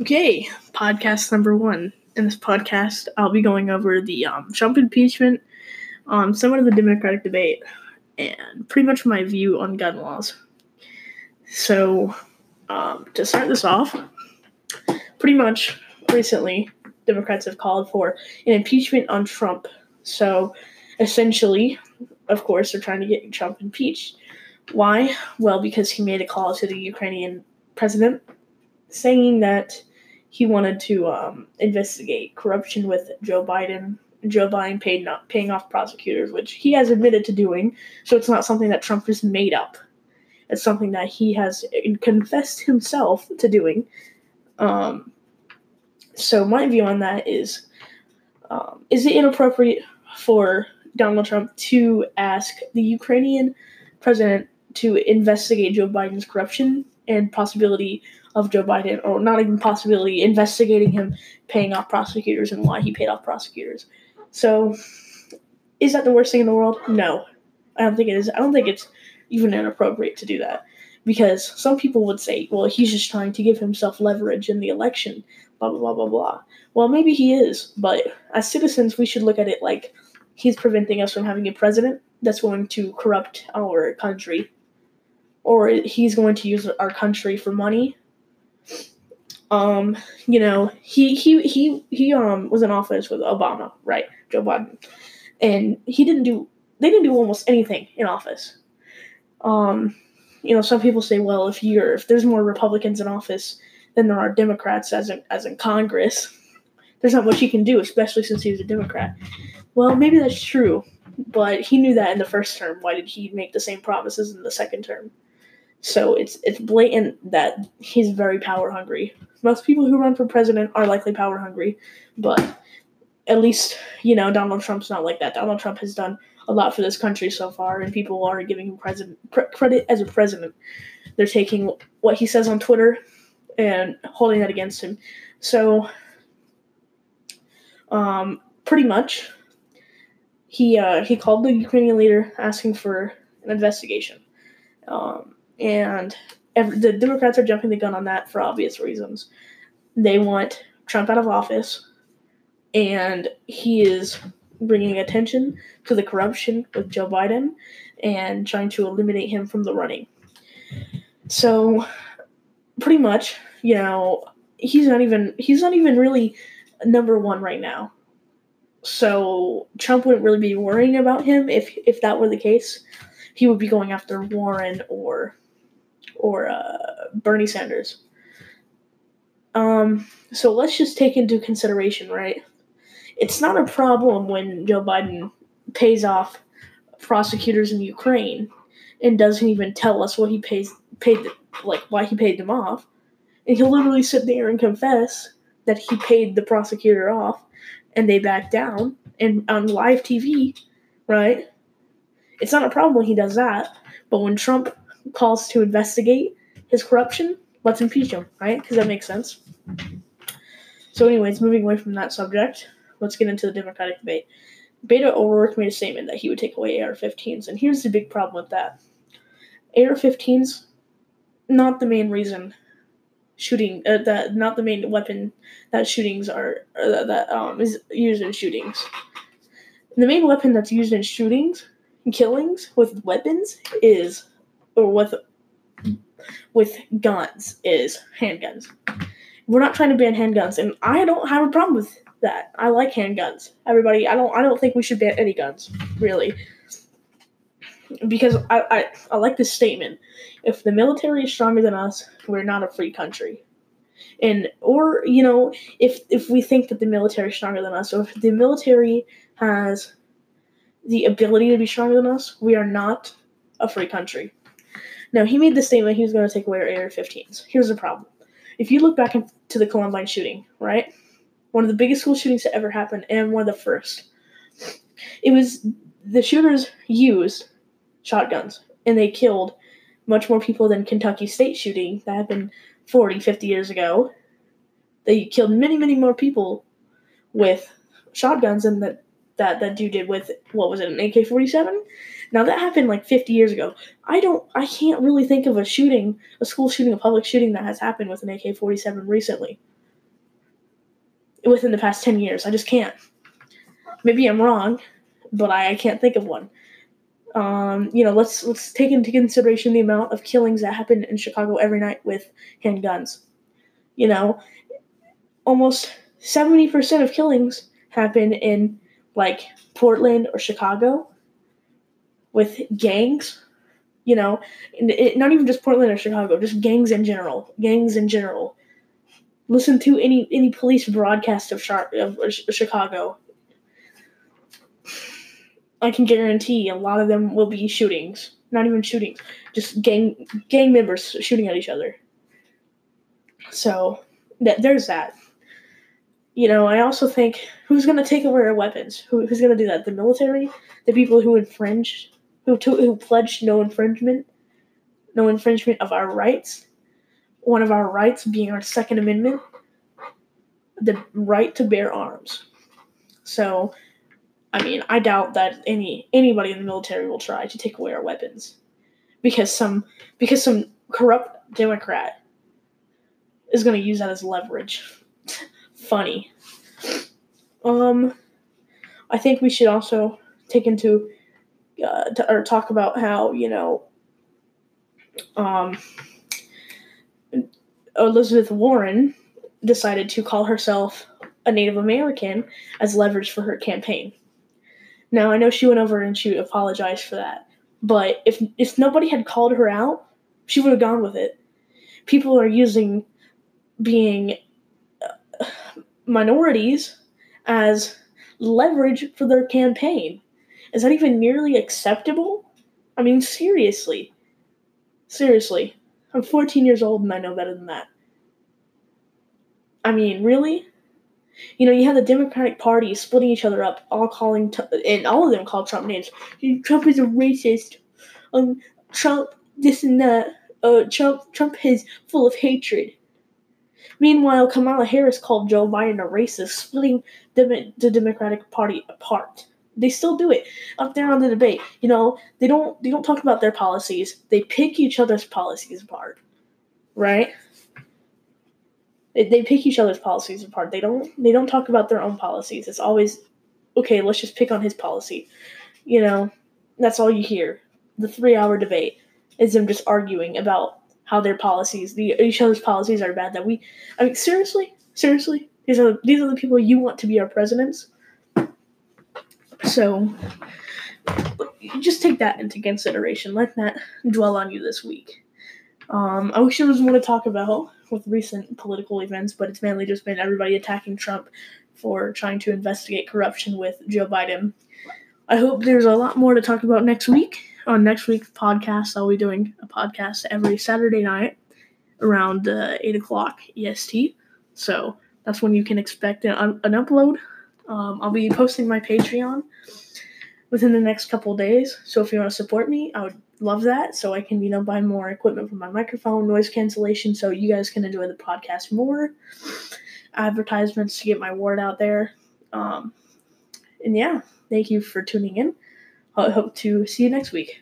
Okay, podcast number one. In this podcast, I'll be going over the um, Trump impeachment, um, some of the Democratic debate, and pretty much my view on gun laws. So, um, to start this off, pretty much recently, Democrats have called for an impeachment on Trump. So, essentially, of course, they're trying to get Trump impeached. Why? Well, because he made a call to the Ukrainian president saying that he wanted to um, investigate corruption with Joe Biden. Joe Biden paid not paying off prosecutors, which he has admitted to doing. So it's not something that Trump just made up. It's something that he has confessed himself to doing. Um, so my view on that is: um, is it inappropriate for Donald Trump to ask the Ukrainian president to investigate Joe Biden's corruption and possibility of Joe Biden, or not even possibility, investigating him paying off prosecutors and why he paid off prosecutors. So, is that the worst thing in the world? No, I don't think it is. I don't think it's even inappropriate to do that because some people would say, well, he's just trying to give himself leverage in the election, blah, blah, blah, blah, blah. Well, maybe he is, but as citizens, we should look at it like he's preventing us from having a president that's going to corrupt our country or he's going to use our country for money um, you know, he he he he um was in office with Obama, right? Joe Biden. And he didn't do they didn't do almost anything in office. Um, you know, some people say, well, if you're if there's more Republicans in office than there are Democrats as in as in Congress, there's not much he can do, especially since he was a Democrat. Well, maybe that's true, but he knew that in the first term. Why did he make the same promises in the second term? So it's it's blatant that he's very power hungry. Most people who run for president are likely power hungry, but at least you know Donald Trump's not like that. Donald Trump has done a lot for this country so far, and people are giving him president credit as a president. They're taking what he says on Twitter and holding that against him. So, um, pretty much, he uh, he called the Ukrainian leader asking for an investigation. Um, and every, the Democrats are jumping the gun on that for obvious reasons. They want Trump out of office, and he is bringing attention to the corruption with Joe Biden and trying to eliminate him from the running. So, pretty much, you know, he's not even he's not even really number one right now. So Trump wouldn't really be worrying about him if if that were the case. He would be going after Warren or or uh, Bernie Sanders. Um, so let's just take into consideration, right? It's not a problem when Joe Biden pays off prosecutors in Ukraine and doesn't even tell us what he pays paid like why he paid them off. And he'll literally sit there and confess that he paid the prosecutor off and they back down and on live TV, right? It's not a problem when he does that, but when Trump calls to investigate his corruption, let's impeach him, right? Because that makes sense. So, anyways, moving away from that subject, let's get into the Democratic debate. Beto O'Rourke made a statement that he would take away AR-15s, and here's the big problem with that: AR-15s, not the main reason shooting uh, that not the main weapon that shootings are uh, that um is used in shootings. The main weapon that's used in shootings and killings with weapons is or with with guns is handguns. We're not trying to ban handguns, and I don't have a problem with that. I like handguns. Everybody, I don't I don't think we should ban any guns, really. Because I, I, I like this statement. If the military is stronger than us, we're not a free country. And or, you know, if if we think that the military is stronger than us, or if the military has the ability to be stronger than us, we are not a free country. Now, he made the statement he was going to take away our AR 15s. Here's the problem. If you look back into the Columbine shooting, right? One of the biggest school shootings to ever happen, and one of the first. It was the shooters used shotguns, and they killed much more people than Kentucky State shooting that happened 40, 50 years ago. They killed many, many more people with shotguns than that that that dude did with what was it an AK forty seven? Now that happened like fifty years ago. I don't I can't really think of a shooting, a school shooting, a public shooting that has happened with an AK forty seven recently. within the past 10 years. I just can't. Maybe I'm wrong, but I, I can't think of one. Um, you know, let's let's take into consideration the amount of killings that happen in Chicago every night with handguns. You know, almost 70% of killings happen in like Portland or Chicago with gangs. You know, it, not even just Portland or Chicago, just gangs in general. Gangs in general. Listen to any any police broadcast of, Char- of Chicago. I can guarantee a lot of them will be shootings. Not even shootings, just gang gang members shooting at each other. So that there's that. You know, I also think who's going to take away our weapons? Who, who's going to do that? The military, the people who infringe, who to, who pledged no infringement, no infringement of our rights. One of our rights being our Second Amendment, the right to bear arms. So I mean, I doubt that any anybody in the military will try to take away our weapons because some because some corrupt Democrat is going to use that as leverage. Funny. Um, I think we should also take into uh, or talk about how you know um, Elizabeth Warren decided to call herself a Native American as leverage for her campaign. Now I know she went over and she apologized for that, but if if nobody had called her out, she would have gone with it. People are using being minorities as leverage for their campaign. Is that even nearly acceptable? I mean, seriously. Seriously. I'm 14 years old and I know better than that. I mean, really? You know, you have the Democratic Party splitting each other up, all calling, t- and all of them call Trump names. Trump is a racist. Um, Trump this and that. Uh, Trump Trump is full of hatred. Meanwhile, Kamala Harris called Joe Biden a racist, splitting the, the Democratic Party apart. They still do it up there on the debate. You know, they don't they don't talk about their policies. They pick each other's policies apart, right? they pick each other's policies apart. They don't they don't talk about their own policies. It's always okay, let's just pick on his policy. You know, that's all you hear. The 3-hour debate is them just arguing about how their policies, the each other's policies are bad that we I mean seriously? Seriously? These are these are the people you want to be our presidents? So just take that into consideration. Let that dwell on you this week. Um, I wish there was more to talk about with recent political events, but it's mainly just been everybody attacking Trump for trying to investigate corruption with Joe Biden. I hope there's a lot more to talk about next week. On next week's podcast, I'll be doing a podcast every Saturday night around uh, 8 o'clock EST. So that's when you can expect an, an upload. Um, I'll be posting my Patreon within the next couple days. So if you want to support me, I would love that so I can, you know, buy more equipment for my microphone, noise cancellation, so you guys can enjoy the podcast more. Advertisements to get my word out there. Um, and yeah, thank you for tuning in. I hope to see you next week.